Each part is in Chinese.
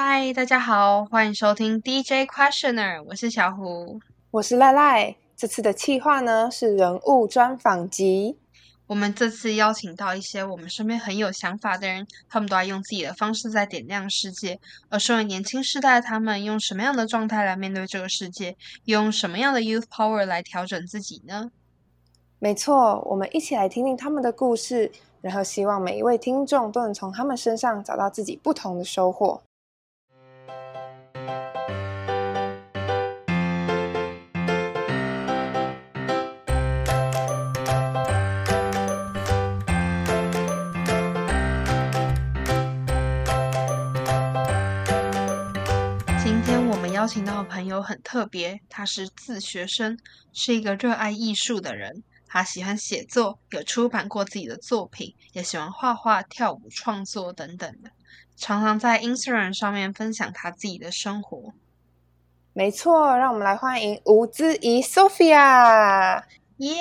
嗨，大家好，欢迎收听 DJ Questioner，我是小胡，我是赖赖。这次的企划呢是人物专访集。我们这次邀请到一些我们身边很有想法的人，他们都在用自己的方式在点亮世界。而身为年轻世代的他们，用什么样的状态来面对这个世界？用什么样的 youth power 来调整自己呢？没错，我们一起来听听他们的故事，然后希望每一位听众都能从他们身上找到自己不同的收获。邀请到的朋友很特别，他是自学生，是一个热爱艺术的人。他喜欢写作，有出版过自己的作品，也喜欢画画、跳舞、创作等等的，常常在 Instagram 上面分享他自己的生活。没错，让我们来欢迎吴之怡 Sophia。耶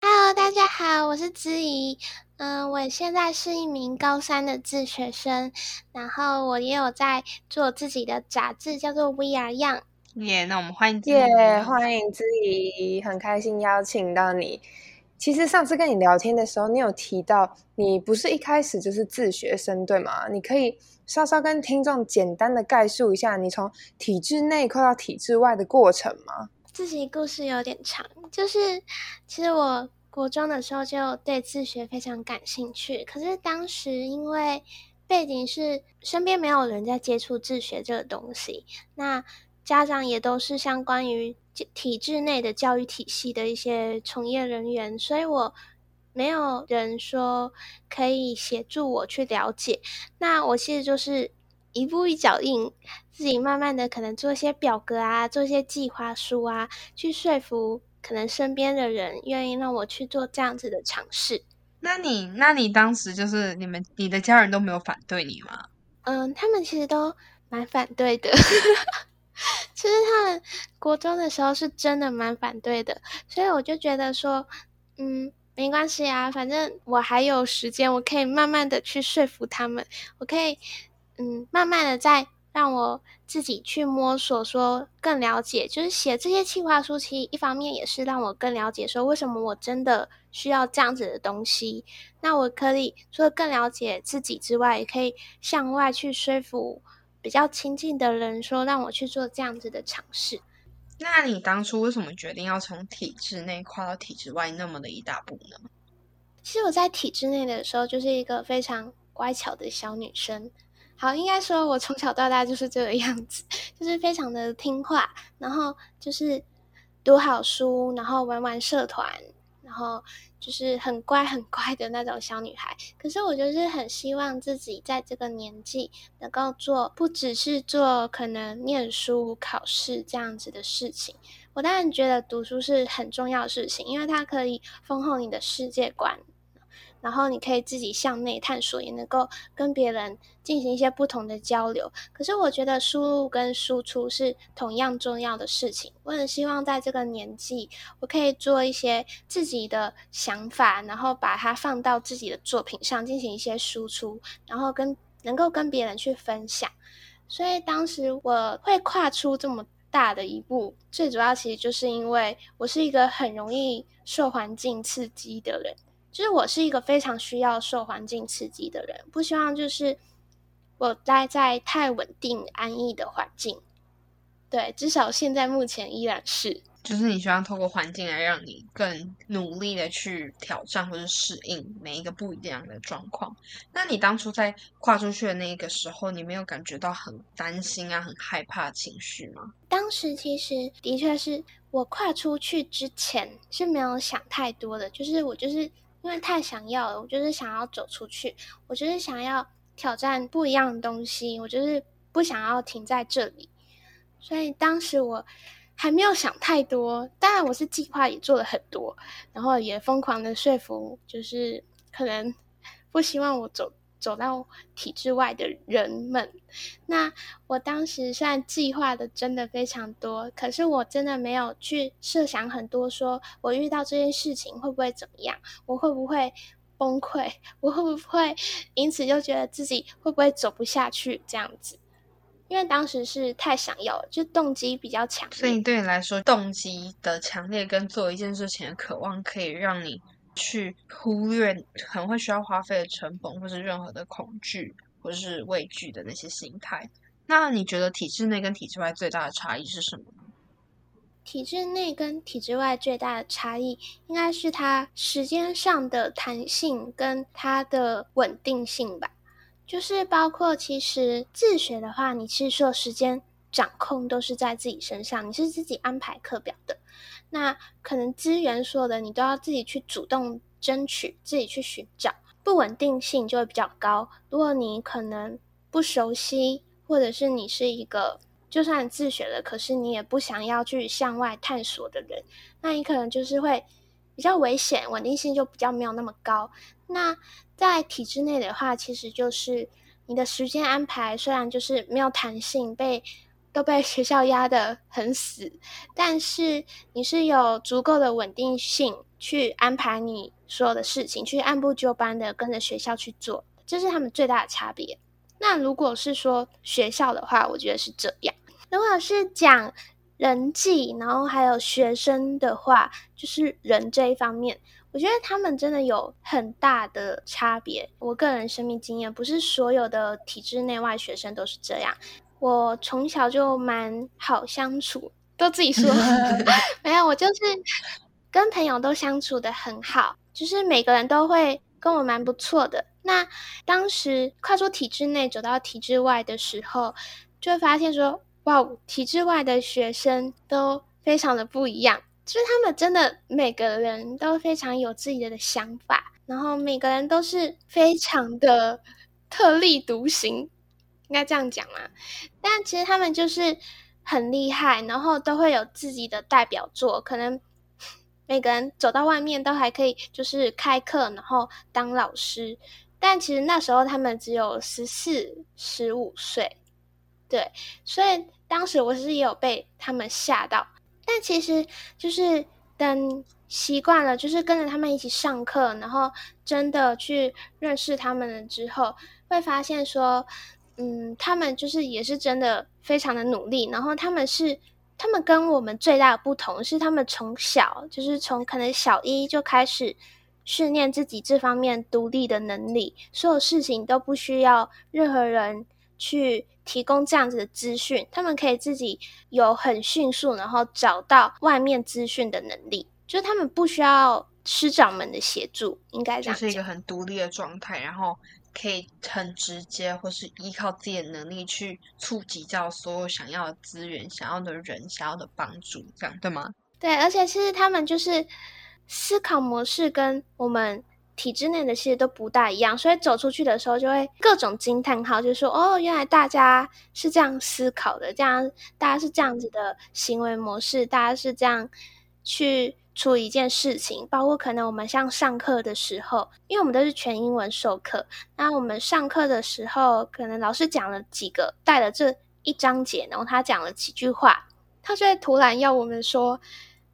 ！Hello，大家好，我是姿怡。嗯，我现在是一名高三的自学生，然后我也有在做自己的杂志，叫做 We Are Young。耶，那我们欢迎耶，欢迎之怡，很开心邀请到你。其实上次跟你聊天的时候，你有提到你不是一开始就是自学生，对吗？你可以稍稍跟听众简单的概述一下你从体制内跨到体制外的过程吗？自己故事有点长，就是其实我国中的时候就对自学非常感兴趣，可是当时因为背景是身边没有人在接触自学这个东西，那。家长也都是相关于体制内的教育体系的一些从业人员，所以我没有人说可以协助我去了解。那我其实就是一步一脚印，自己慢慢的可能做一些表格啊，做一些计划书啊，去说服可能身边的人愿意让我去做这样子的尝试。那你，那你当时就是你们你的家人都没有反对你吗？嗯，他们其实都蛮反对的。其实他们国中的时候是真的蛮反对的，所以我就觉得说，嗯，没关系啊，反正我还有时间，我可以慢慢的去说服他们，我可以，嗯，慢慢的再让我自己去摸索，说更了解，就是写这些企划书，其实一方面也是让我更了解，说为什么我真的需要这样子的东西，那我可以除了更了解自己之外，也可以向外去说服。比较亲近的人说让我去做这样子的尝试。那你当初为什么决定要从体制内跨到体制外那么的一大步呢？其实我在体制内的时候就是一个非常乖巧的小女生。好，应该说我从小到大就是这个样子，就是非常的听话，然后就是读好书，然后玩玩社团。然后就是很乖很乖的那种小女孩，可是我就是很希望自己在这个年纪能够做，不只是做可能念书考试这样子的事情。我当然觉得读书是很重要的事情，因为它可以丰厚你的世界观。然后你可以自己向内探索，也能够跟别人进行一些不同的交流。可是我觉得输入跟输出是同样重要的事情。我很希望在这个年纪，我可以做一些自己的想法，然后把它放到自己的作品上进行一些输出，然后跟能够跟别人去分享。所以当时我会跨出这么大的一步，最主要其实就是因为我是一个很容易受环境刺激的人。就是我是一个非常需要受环境刺激的人，不希望就是我待在太稳定安逸的环境。对，至少现在目前依然是。就是你希望透过环境来让你更努力的去挑战或者适应每一个不一样的状况。那你当初在跨出去的那个时候，你没有感觉到很担心啊、很害怕情绪吗？当时其实的确是我跨出去之前是没有想太多的，就是我就是。因为太想要了，我就是想要走出去，我就是想要挑战不一样的东西，我就是不想要停在这里。所以当时我还没有想太多，当然我是计划也做了很多，然后也疯狂的说服，就是可能不希望我走。走到体制外的人们，那我当时虽然计划的真的非常多，可是我真的没有去设想很多，说我遇到这件事情会不会怎么样，我会不会崩溃？我会不会因此就觉得自己会不会走不下去这样子？因为当时是太想要了，就动机比较强。所以对你来说，动机的强烈跟做一件事情的渴望，可以让你去忽略可能会需要花费的成本，或是任何的恐惧或是畏惧的那些心态。那你觉得体制内跟体制外最大的差异是什么？体制内跟体制外最大的差异，应该是它时间上的弹性跟它的稳定性吧。就是包括其实自学的话，你其实说时间掌控都是在自己身上，你是自己安排课表的。那可能资源说的，你都要自己去主动争取，自己去寻找，不稳定性就会比较高。如果你可能不熟悉，或者是你是一个就算自学了，可是你也不想要去向外探索的人，那你可能就是会比较危险，稳定性就比较没有那么高。那在体制内的话，其实就是你的时间安排虽然就是没有弹性，被都被学校压得很死，但是你是有足够的稳定性去安排你所有的事情，去按部就班的跟着学校去做，这是他们最大的差别。那如果是说学校的话，我觉得是这样；如果是讲人际，然后还有学生的话，就是人这一方面。我觉得他们真的有很大的差别。我个人生命经验，不是所有的体制内外学生都是这样。我从小就蛮好相处，都自己说 没有，我就是跟朋友都相处的很好，就是每个人都会跟我蛮不错的。那当时跨出体制内走到体制外的时候，就会发现说，哇，体制外的学生都非常的不一样。就是他们真的每个人都非常有自己的想法，然后每个人都是非常的特立独行，应该这样讲嘛？但其实他们就是很厉害，然后都会有自己的代表作，可能每个人走到外面都还可以就是开课，然后当老师。但其实那时候他们只有十四、十五岁，对，所以当时我是也有被他们吓到。但其实就是等习惯了，就是跟着他们一起上课，然后真的去认识他们了之后，会发现说，嗯，他们就是也是真的非常的努力。然后他们是，他们跟我们最大的不同是，他们从小就是从可能小一就开始训练自己这方面独立的能力，所有事情都不需要任何人去。提供这样子的资讯，他们可以自己有很迅速，然后找到外面资讯的能力，就是他们不需要师长们的协助，应该这样。就是一个很独立的状态，然后可以很直接，或是依靠自己的能力去触及到所有想要的资源、想要的人、想要的帮助，这样对吗？对，而且其实他们就是思考模式跟我们。体制内的其实都不大一样，所以走出去的时候就会各种惊叹号，就说：“哦，原来大家是这样思考的，这样大家是这样子的行为模式，大家是这样去处理一件事情。包括可能我们像上课的时候，因为我们都是全英文授课，那我们上课的时候，可能老师讲了几个带了这一章节，然后他讲了几句话，他就会突然要我们说，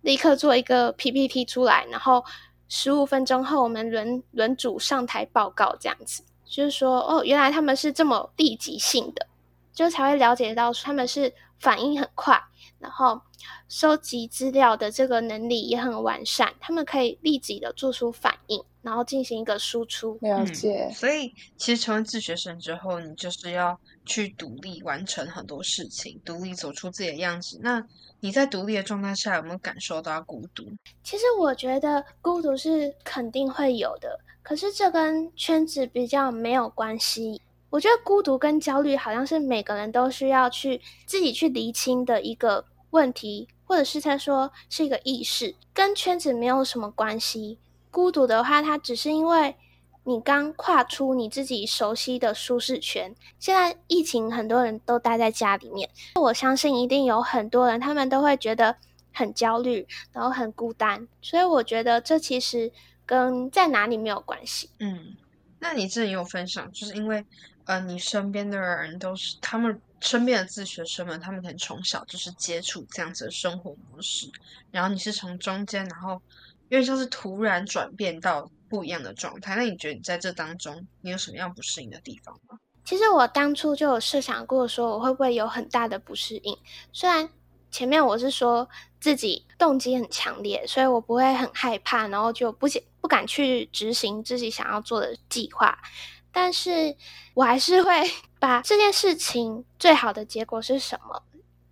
立刻做一个 PPT 出来，然后。”十五分钟后，我们轮轮组上台报告，这样子就是说，哦，原来他们是这么立即性的，就才会了解到他们是反应很快，然后收集资料的这个能力也很完善，他们可以立即的做出反应，然后进行一个输出。了解。所以，其实成为自学生之后，你就是要去独立完成很多事情，独立走出自己的样子。那你在独立的状态下有没有感受到孤独？其实我觉得孤独是肯定会有的，可是这跟圈子比较没有关系。我觉得孤独跟焦虑好像是每个人都需要去自己去厘清的一个问题，或者是他说是一个意识，跟圈子没有什么关系。孤独的话，它只是因为。你刚跨出你自己熟悉的舒适圈，现在疫情很多人都待在家里面，我相信一定有很多人，他们都会觉得很焦虑，然后很孤单，所以我觉得这其实跟在哪里没有关系。嗯，那你之前有分享，就是因为呃，你身边的人都是他们身边的自学生们，他们可能从小就是接触这样子的生活模式，然后你是从中间，然后因为像是突然转变到。不一样的状态。那你觉得你在这当中，你有什么样不适应的地方吗？其实我当初就有设想过，说我会不会有很大的不适应。虽然前面我是说自己动机很强烈，所以我不会很害怕，然后就不想不敢去执行自己想要做的计划。但是我还是会 把这件事情最好的结果是什么，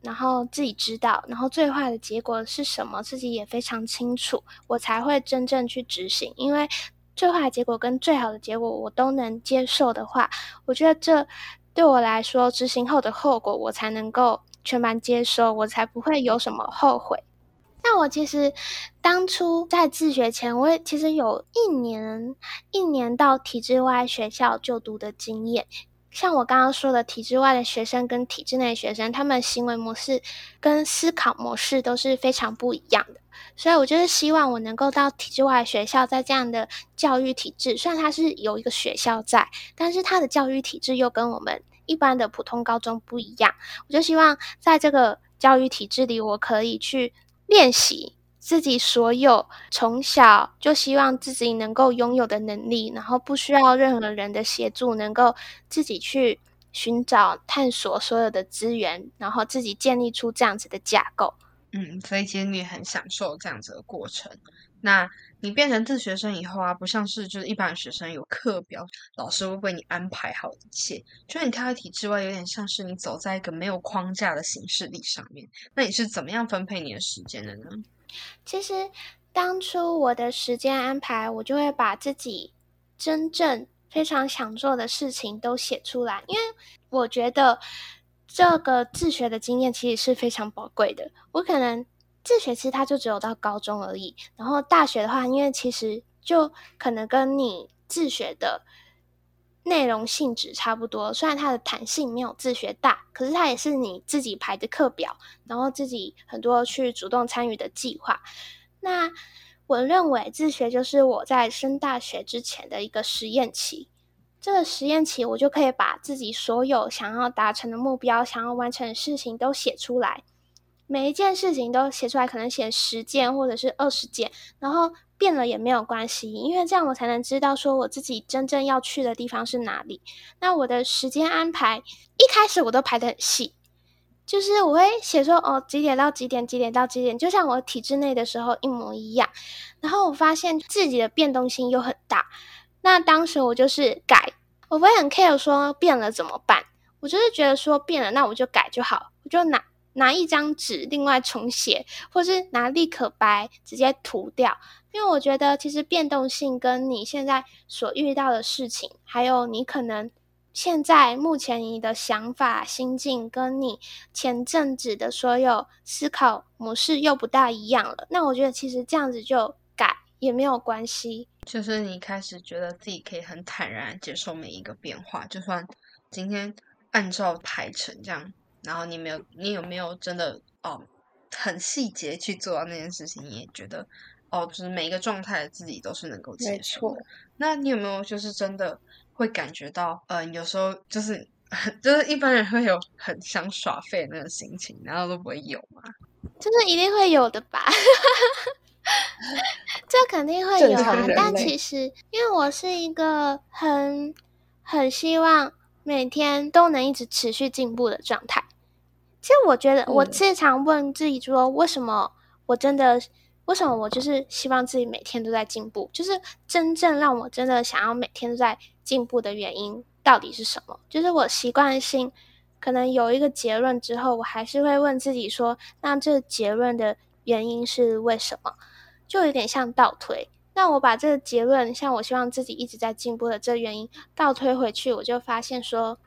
然后自己知道，然后最坏的结果是什么，自己也非常清楚，我才会真正去执行。因为最坏的结果跟最好的结果我都能接受的话，我觉得这对我来说执行后的后果我才能够全盘接受，我才不会有什么后悔。那我其实当初在自学前，我也其实有一年一年到体制外学校就读的经验。像我刚刚说的，体制外的学生跟体制内学生，他们行为模式跟思考模式都是非常不一样的。所以，我就是希望我能够到体制外学校，在这样的教育体制，虽然它是有一个学校在，但是它的教育体制又跟我们一般的普通高中不一样。我就希望在这个教育体制里，我可以去练习自己所有从小就希望自己能够拥有的能力，然后不需要任何人的协助，能够自己去寻找、探索所有的资源，然后自己建立出这样子的架构。嗯，所以其实你很享受这样子的过程。那你变成自学生以后啊，不像是就是一般学生有课表，老师会为你安排好一切。就你跳在体制外，有点像是你走在一个没有框架的形式里上面。那你是怎么样分配你的时间的呢？其实当初我的时间安排，我就会把自己真正非常想做的事情都写出来，因为我觉得。这个自学的经验其实是非常宝贵的。我可能自学其实它就只有到高中而已，然后大学的话，因为其实就可能跟你自学的内容性质差不多，虽然它的弹性没有自学大，可是它也是你自己排的课表，然后自己很多去主动参与的计划。那我认为自学就是我在升大学之前的一个实验期。这个实验期，我就可以把自己所有想要达成的目标、想要完成的事情都写出来，每一件事情都写出来，可能写十件或者是二十件，然后变了也没有关系，因为这样我才能知道说我自己真正要去的地方是哪里。那我的时间安排一开始我都排得很细，就是我会写说哦几点到几点，几点到几点，就像我体制内的时候一模一样。然后我发现自己的变动性又很大。那当时我就是改，我不会很 care 说变了怎么办，我就是觉得说变了，那我就改就好，我就拿拿一张纸另外重写，或是拿立可白直接涂掉，因为我觉得其实变动性跟你现在所遇到的事情，还有你可能现在目前你的想法心境，跟你前阵子的所有思考模式又不大一样了，那我觉得其实这样子就改也没有关系。就是你开始觉得自己可以很坦然接受每一个变化，就算今天按照排程这样，然后你没有，你有没有真的哦很细节去做到那件事情？你也觉得哦，就是每一个状态自己都是能够接受。那你有没有就是真的会感觉到，嗯，有时候就是 就是一般人会有很想耍废那个心情，难道都不会有吗？就是一定会有的吧。这肯定会有啊，但其实因为我是一个很很希望每天都能一直持续进步的状态。其实我觉得，我经常问自己说，为什么我真的，为什么我就是希望自己每天都在进步？就是真正让我真的想要每天都在进步的原因到底是什么？就是我习惯性可能有一个结论之后，我还是会问自己说，那这结论的原因是为什么？就有点像倒推，那我把这个结论，像我希望自己一直在进步的这原因倒推回去，我就发现说，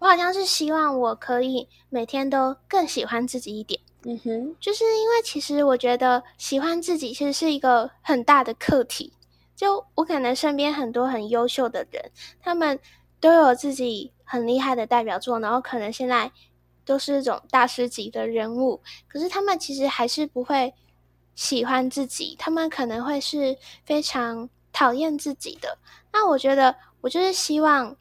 我好像是希望我可以每天都更喜欢自己一点。嗯哼，就是因为其实我觉得喜欢自己其实是一个很大的课题。就我可能身边很多很优秀的人，他们都有自己很厉害的代表作，然后可能现在都是这种大师级的人物，可是他们其实还是不会。喜欢自己，他们可能会是非常讨厌自己的。那我觉得，我就是希望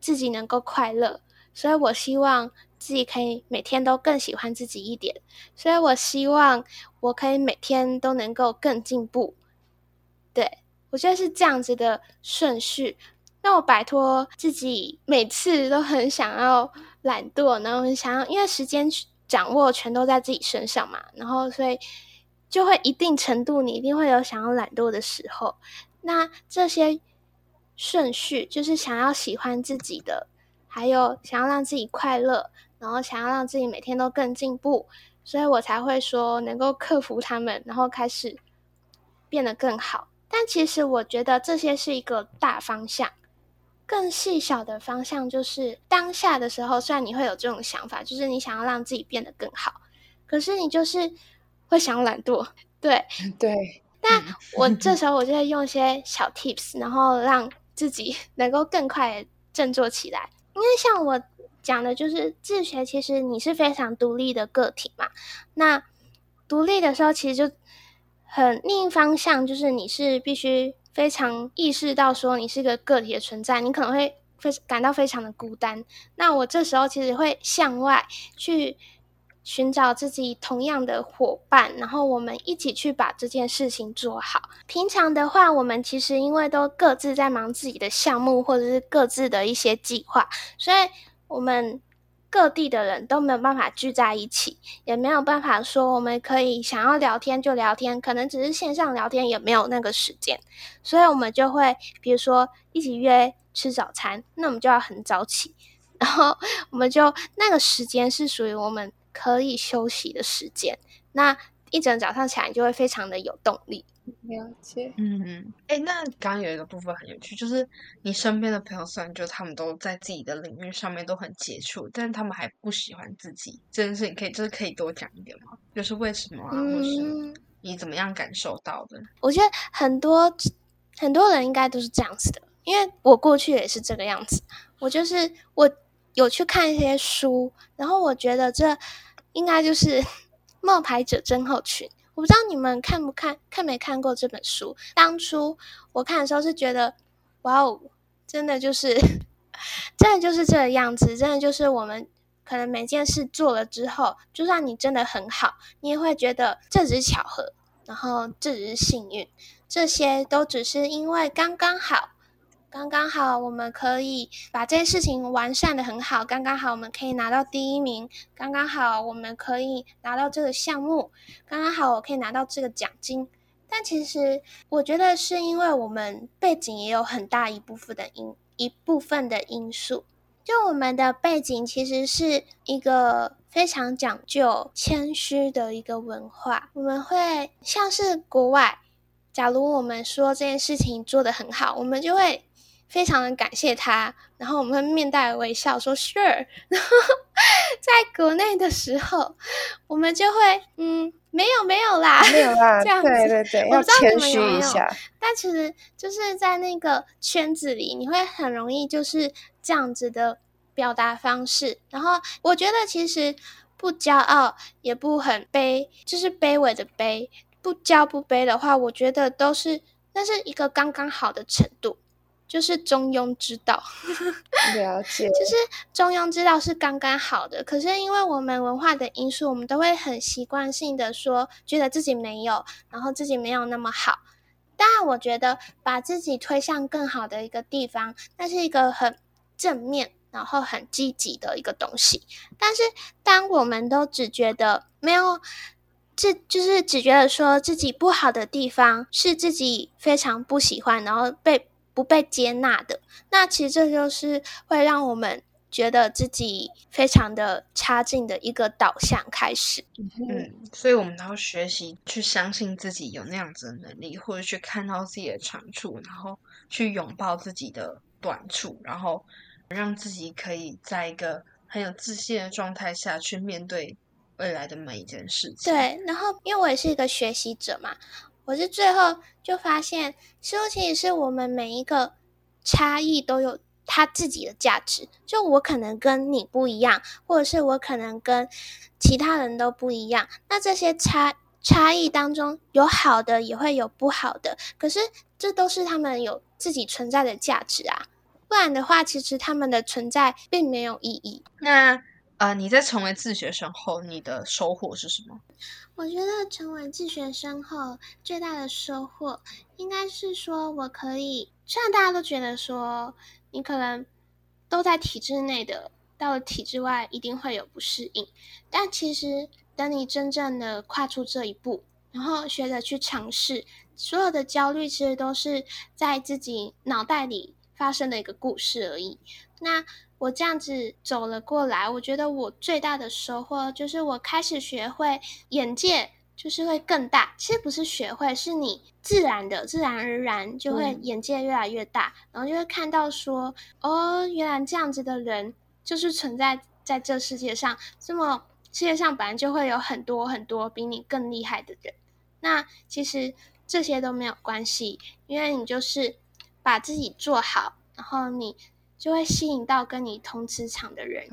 自己能够快乐，所以我希望自己可以每天都更喜欢自己一点。所以我希望我可以每天都能够更进步。对我觉得是这样子的顺序，让我摆脱自己每次都很想要懒惰，然后想要，因为时间掌握全都在自己身上嘛，然后所以就会一定程度你一定会有想要懒惰的时候。那这些顺序就是想要喜欢自己的，还有想要让自己快乐，然后想要让自己每天都更进步，所以我才会说能够克服他们，然后开始变得更好。但其实我觉得这些是一个大方向，更细小的方向就是当下的时候，虽然你会有这种想法，就是你想要让自己变得更好，可是你就是会想懒惰，对对。但我这时 候我就会用一些小 tips，然后让自己 能够更快振作起来。因为像我讲的，就是自学，其实你是非常独立的个体嘛。那独立的时候，其实就。很另一方向，就是你是必须非常意识到说你是一个个体的存在，你可能会非感到非常的孤单。那我这时候其实会向外去寻找自己同样的伙伴，然后我们一起去把这件事情做好。平常的话，我们其实因为都各自在忙自己的项目，或者是各自的一些计划，所以我们。各地的人都没有办法聚在一起，也没有办法说我们可以想要聊天就聊天，可能只是线上聊天，也没有那个时间，所以我们就会比如说一起约吃早餐，那我们就要很早起，然后我们就那个时间是属于我们可以休息的时间，那一整早上起来就会非常的有动力。了解，嗯，哎，那刚刚有一个部分很有趣，就是你身边的朋友虽然就他们都在自己的领域上面都很杰出，但是他们还不喜欢自己这件事你，可以就是可以多讲一点吗？就是为什么啊，或是你怎么样感受到的？我觉得很多很多人应该都是这样子的，因为我过去也是这个样子。我就是我有去看一些书，然后我觉得这应该就是 冒牌者症候群。我不知道你们看不看看没看过这本书？当初我看的时候是觉得，哇哦，真的就是，真的就是这个样子，真的就是我们可能每件事做了之后，就算你真的很好，你也会觉得这只是巧合，然后这只是幸运，这些都只是因为刚刚好。刚刚好，我们可以把这件事情完善的很好。刚刚好，我们可以拿到第一名。刚刚好，我们可以拿到这个项目。刚刚好，我可以拿到这个奖金。但其实，我觉得是因为我们背景也有很大一部分的因一部分的因素。就我们的背景其实是一个非常讲究谦虚的一个文化。我们会像是国外，假如我们说这件事情做得很好，我们就会。非常的感谢他，然后我们会面带微笑说 “sure”。然后 在国内的时候，我们就会嗯，没有没有啦，没有啦，这样子，对对对，要谦虚一下。但其实就是在那个圈子里，你会很容易就是这样子的表达方式。然后我觉得其实不骄傲，也不很卑，就是卑微的卑，不骄不卑的话，我觉得都是那是一个刚刚好的程度。就是中庸之道，了解。就是中庸之道是刚刚好的，可是因为我们文化的因素，我们都会很习惯性的说，觉得自己没有，然后自己没有那么好。当然，我觉得把自己推向更好的一个地方，那是一个很正面，然后很积极的一个东西。但是，当我们都只觉得没有，这就是只觉得说自己不好的地方是自己非常不喜欢，然后被。不被接纳的，那其实这就是会让我们觉得自己非常的差劲的一个导向开始。嗯，所以我们要学习去相信自己有那样子的能力，或者去看到自己的长处，然后去拥抱自己的短处，然后让自己可以在一个很有自信的状态下去面对未来的每一件事情。对，然后因为我也是一个学习者嘛。我是最后就发现，似乎其实是我们每一个差异都有它自己的价值。就我可能跟你不一样，或者是我可能跟其他人都不一样。那这些差差异当中有好的，也会有不好的。可是这都是他们有自己存在的价值啊。不然的话，其实他们的存在并没有意义。那呃，你在成为自学生后，你的收获是什么？我觉得成为自学生后最大的收获，应该是说我可以，虽然大家都觉得说你可能都在体制内的，到了体制外一定会有不适应，但其实等你真正的跨出这一步，然后学着去尝试，所有的焦虑其实都是在自己脑袋里发生的一个故事而已。那我这样子走了过来，我觉得我最大的收获就是我开始学会眼界，就是会更大。其实不是学会，是你自然的、自然而然就会眼界越来越大，然后就会看到说，哦，原来这样子的人就是存在在这世界上。这么世界上本来就会有很多很多比你更厉害的人。那其实这些都没有关系，因为你就是把自己做好，然后你。就会吸引到跟你同磁场的人，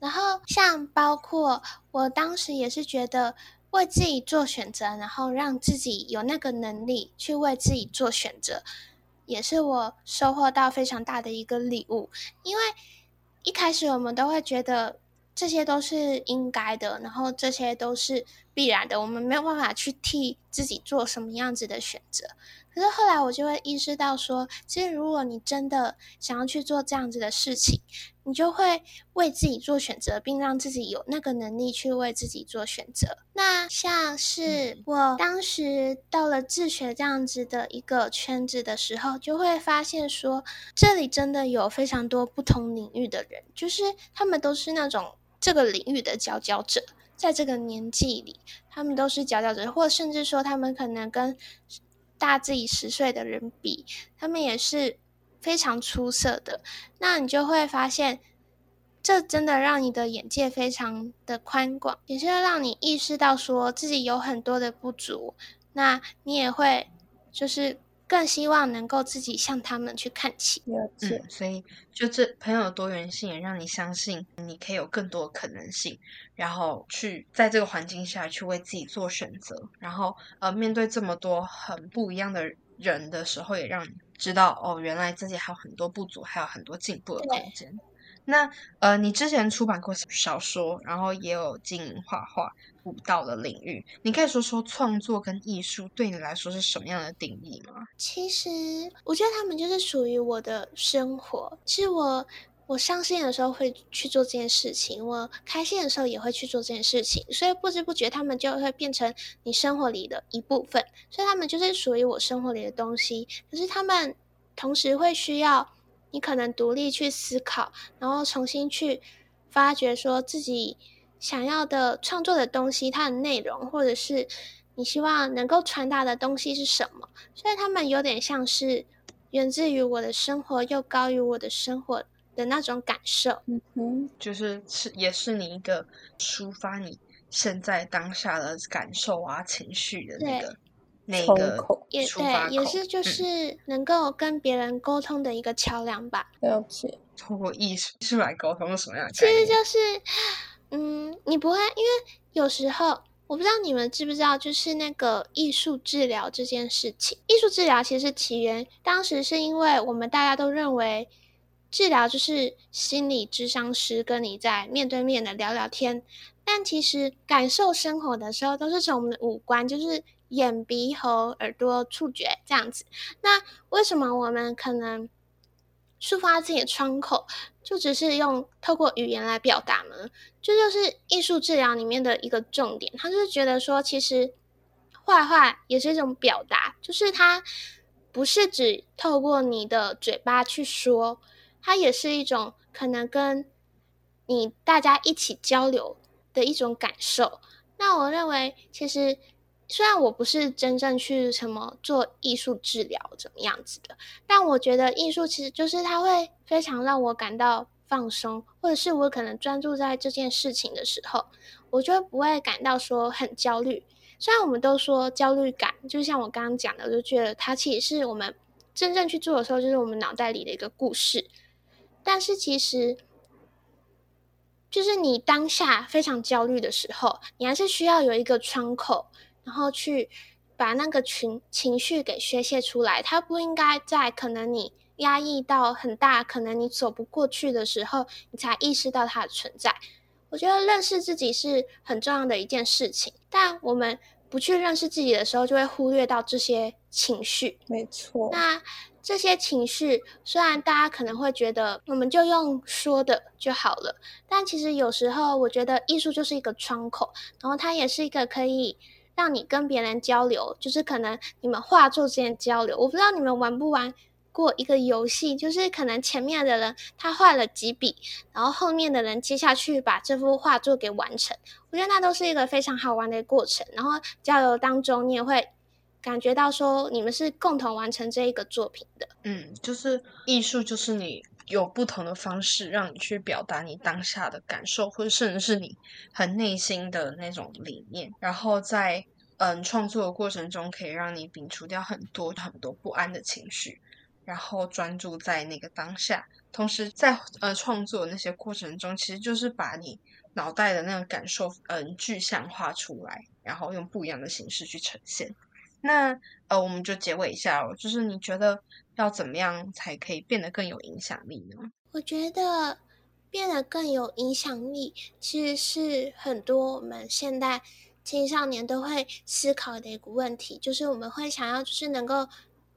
然后像包括我当时也是觉得为自己做选择，然后让自己有那个能力去为自己做选择，也是我收获到非常大的一个礼物。因为一开始我们都会觉得这些都是应该的，然后这些都是必然的，我们没有办法去替自己做什么样子的选择。可是后来我就会意识到，说其实如果你真的想要去做这样子的事情，你就会为自己做选择，并让自己有那个能力去为自己做选择。那像是我当时到了自学这样子的一个圈子的时候，就会发现说，这里真的有非常多不同领域的人，就是他们都是那种这个领域的佼佼者，在这个年纪里，他们都是佼佼者，或甚至说他们可能跟。大自己十岁的人比，他们也是非常出色的。那你就会发现，这真的让你的眼界非常的宽广，也是让你意识到说自己有很多的不足。那你也会就是。更希望能够自己向他们去看齐，嗯，所以就这朋友的多元性也让你相信你可以有更多可能性，然后去在这个环境下去为自己做选择，然后呃面对这么多很不一样的人的时候，也让你知道哦，原来自己还有很多不足，还有很多进步的空间。那呃，你之前出版过小说，然后也有经营画画、舞蹈的领域，你可以说说创作跟艺术对你来说是什么样的定义吗？其实我觉得他们就是属于我的生活。是我我伤心的时候会去做这件事情，我开心的时候也会去做这件事情，所以不知不觉他们就会变成你生活里的一部分。所以他们就是属于我生活里的东西。可是他们同时会需要。你可能独立去思考，然后重新去发掘，说自己想要的创作的东西，它的内容，或者是你希望能够传达的东西是什么。所以他们有点像是源自于我的生活，又高于我的生活的那种感受。嗯哼，就是是也是你一个抒发你现在当下的感受啊、情绪的那个。那个也对，也是就是能够跟别人沟通的一个桥梁吧。了解，通过艺术艺术来沟通是什么样？其实就是，嗯，你不会，因为有时候我不知道你们知不知道，就是那个艺术治疗这件事情。艺术治疗其实起源当时是因为我们大家都认为治疗就是心理智商师跟你在面对面的聊聊天，但其实感受生活的时候都是从我们的五官，就是。眼、鼻、喉、耳朵、触觉这样子，那为什么我们可能抒发自己的窗口，就只是用透过语言来表达呢？这就是艺术治疗里面的一个重点。他就是觉得说，其实画画也是一种表达，就是它不是只透过你的嘴巴去说，它也是一种可能跟你大家一起交流的一种感受。那我认为，其实。虽然我不是真正去什么做艺术治疗怎么样子的，但我觉得艺术其实就是它会非常让我感到放松，或者是我可能专注在这件事情的时候，我就不会感到说很焦虑。虽然我们都说焦虑感，就像我刚刚讲的，我就觉得它其实是我们真正去做的时候，就是我们脑袋里的一个故事。但是其实，就是你当下非常焦虑的时候，你还是需要有一个窗口。然后去把那个情情绪给宣泄出来，它不应该在可能你压抑到很大，可能你走不过去的时候，你才意识到它的存在。我觉得认识自己是很重要的一件事情，但我们不去认识自己的时候，就会忽略到这些情绪。没错。那这些情绪，虽然大家可能会觉得我们就用说的就好了，但其实有时候我觉得艺术就是一个窗口，然后它也是一个可以让你跟别人交流，就是可能你们画作之间交流。我不知道你们玩不玩。过一个游戏，就是可能前面的人他画了几笔，然后后面的人接下去把这幅画作给完成。我觉得那都是一个非常好玩的过程。然后交流当中，你也会感觉到说你们是共同完成这一个作品的。嗯，就是艺术，就是你有不同的方式让你去表达你当下的感受，或者甚至是你很内心的那种理念。然后在嗯创作的过程中，可以让你摒除掉很多很多不安的情绪。然后专注在那个当下，同时在呃创作那些过程中，其实就是把你脑袋的那个感受嗯具象化出来，然后用不一样的形式去呈现。那呃，我们就结尾一下哦，就是你觉得要怎么样才可以变得更有影响力呢？我觉得变得更有影响力，其实是很多我们现代青少年都会思考的一个问题，就是我们会想要就是能够。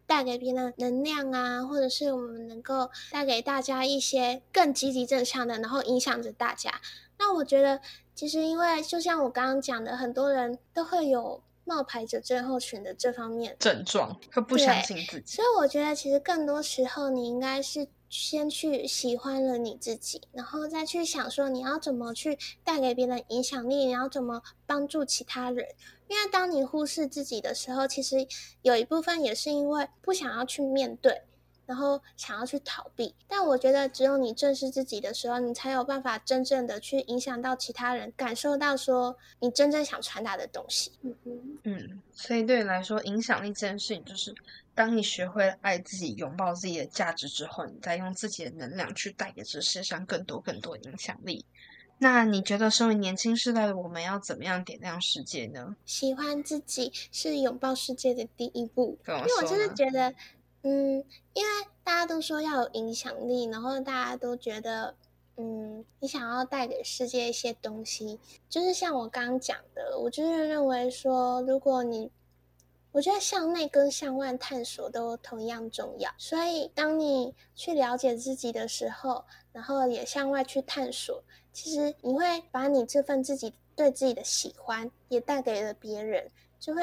带给别人能量啊，或者是我们能够带给大家一些更积极正向的，然后影响着大家。那我觉得，其实因为就像我刚刚讲的，很多人都会有冒牌者症候群的这方面症状，会不相信自己。所以我觉得，其实更多时候你应该是先去喜欢了你自己，然后再去想说你要怎么去带给别人影响力，你要怎么帮助其他人。因为当你忽视自己的时候，其实有一部分也是因为不想要去面对，然后想要去逃避。但我觉得，只有你正视自己的时候，你才有办法真正的去影响到其他人，感受到说你真正想传达的东西。嗯嗯。所以对你来说，影响力这件事情，就是当你学会爱自己、拥抱自己的价值之后，你再用自己的能量去带给这世界上更多更多影响力。那你觉得，身为年轻世代的我们要怎么样点亮世界呢？喜欢自己是拥抱世界的第一步。因为我真的觉得，嗯，因为大家都说要有影响力，然后大家都觉得，嗯，你想要带给世界一些东西，就是像我刚刚讲的，我就是认为说，如果你，我觉得向内跟向外探索都同样重要。所以，当你去了解自己的时候，然后也向外去探索。其实你会把你这份自己对自己的喜欢也带给了别人，就会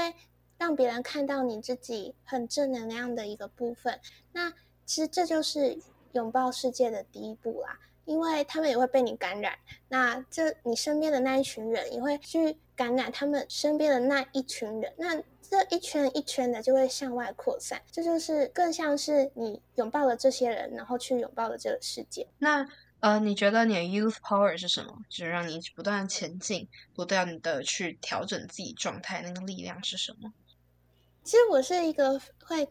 让别人看到你自己很正能量的一个部分。那其实这就是拥抱世界的第一步啦，因为他们也会被你感染。那这你身边的那一群人也会去感染他们身边的那一群人，那这一圈一圈的就会向外扩散。这就是更像是你拥抱了这些人，然后去拥抱了这个世界。那。呃，你觉得你的 youth power 是什么？就是让你不断前进、不断的去调整自己状态，那个力量是什么？其实我是一个会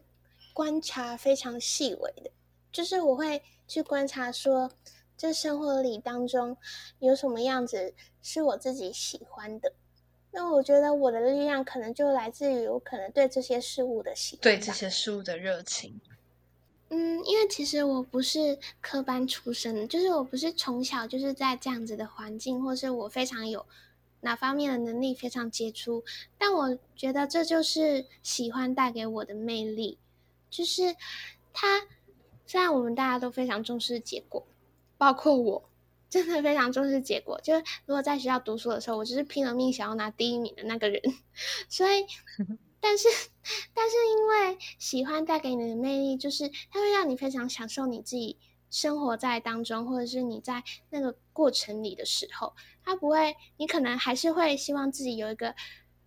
观察非常细微的，就是我会去观察说，这生活里当中有什么样子是我自己喜欢的。那我觉得我的力量可能就来自于我可能对这些事物的喜欢，对这些事物的热情。嗯，因为其实我不是科班出身，就是我不是从小就是在这样子的环境，或是我非常有哪方面的能力非常杰出，但我觉得这就是喜欢带给我的魅力，就是他虽然我们大家都非常重视结果，包括我真的非常重视结果，就是如果在学校读书的时候，我就是拼了命想要拿第一名的那个人，所以。但是，但是因为喜欢带给你的魅力，就是它会让你非常享受你自己生活在当中，或者是你在那个过程里的时候，他不会，你可能还是会希望自己有一个，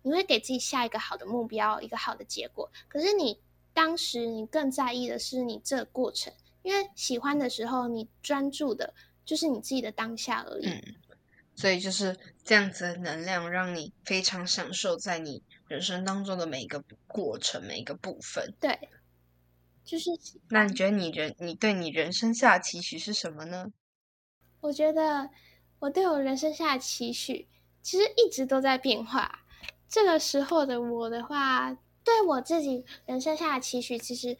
你会给自己下一个好的目标，一个好的结果。可是你当时你更在意的是你这个过程，因为喜欢的时候，你专注的就是你自己的当下而已。嗯，所以就是这样子的能量，让你非常享受在你。人生当中的每一个过程，每一个部分，对，就是那你觉得你人，你对你人生下的期许是什么呢？我觉得我对我人生下的期许其实一直都在变化。这个时候的我的话，对我自己人生下的期许其实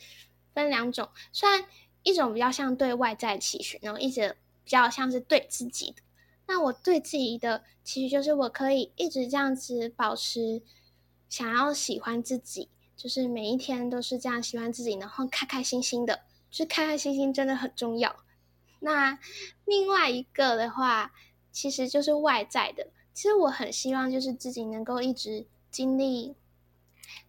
分两种，虽然一种比较像对外在期许，然后一直比较像是对自己的。那我对自己的期许就是我可以一直这样子保持想要喜欢自己，就是每一天都是这样喜欢自己，然后开开心心的，就是开开心心真的很重要。那另外一个的话，其实就是外在的。其实我很希望就是自己能够一直经历，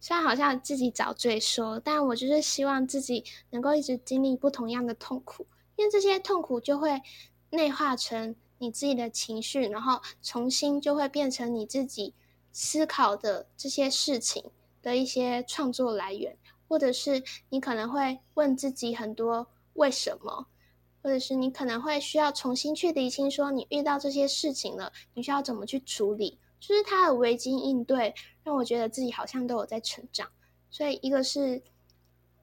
虽然好像自己找罪说，但我就是希望自己能够一直经历不同样的痛苦，因为这些痛苦就会内化成你自己的情绪，然后重新就会变成你自己思考的这些事情的一些创作来源，或者是你可能会问自己很多为什么。或者是你可能会需要重新去理清，说你遇到这些事情了，你需要怎么去处理？就是他的危机应对，让我觉得自己好像都有在成长。所以一个是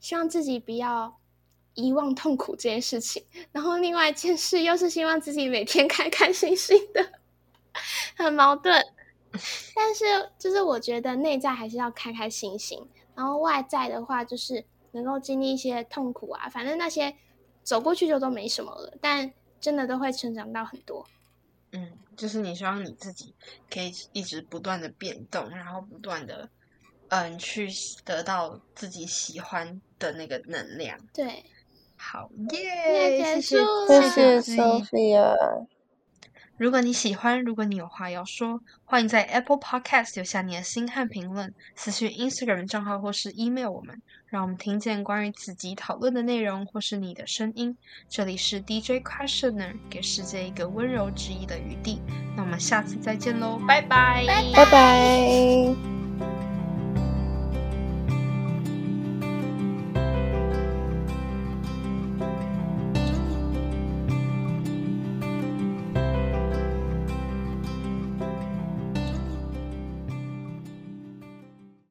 希望自己不要遗忘痛苦这件事情，然后另外一件事又是希望自己每天开开心心的，很矛盾。但是就是我觉得内在还是要开开心心，然后外在的话就是能够经历一些痛苦啊，反正那些。走过去就都没什么了，但真的都会成长到很多。嗯，就是你希望你自己可以一直不断的变动，然后不断的嗯去得到自己喜欢的那个能量。对，好耶！谢谢，谢谢 Sophia。如果你喜欢，如果你有话要说，欢迎在 Apple Podcast 留下你的心和评论，私讯 Instagram 账号或是 email 我们，让我们听见关于此集讨论的内容或是你的声音。这里是 DJ Questioner，给世界一个温柔质疑的余地。那我们下次再见喽，拜拜，拜拜。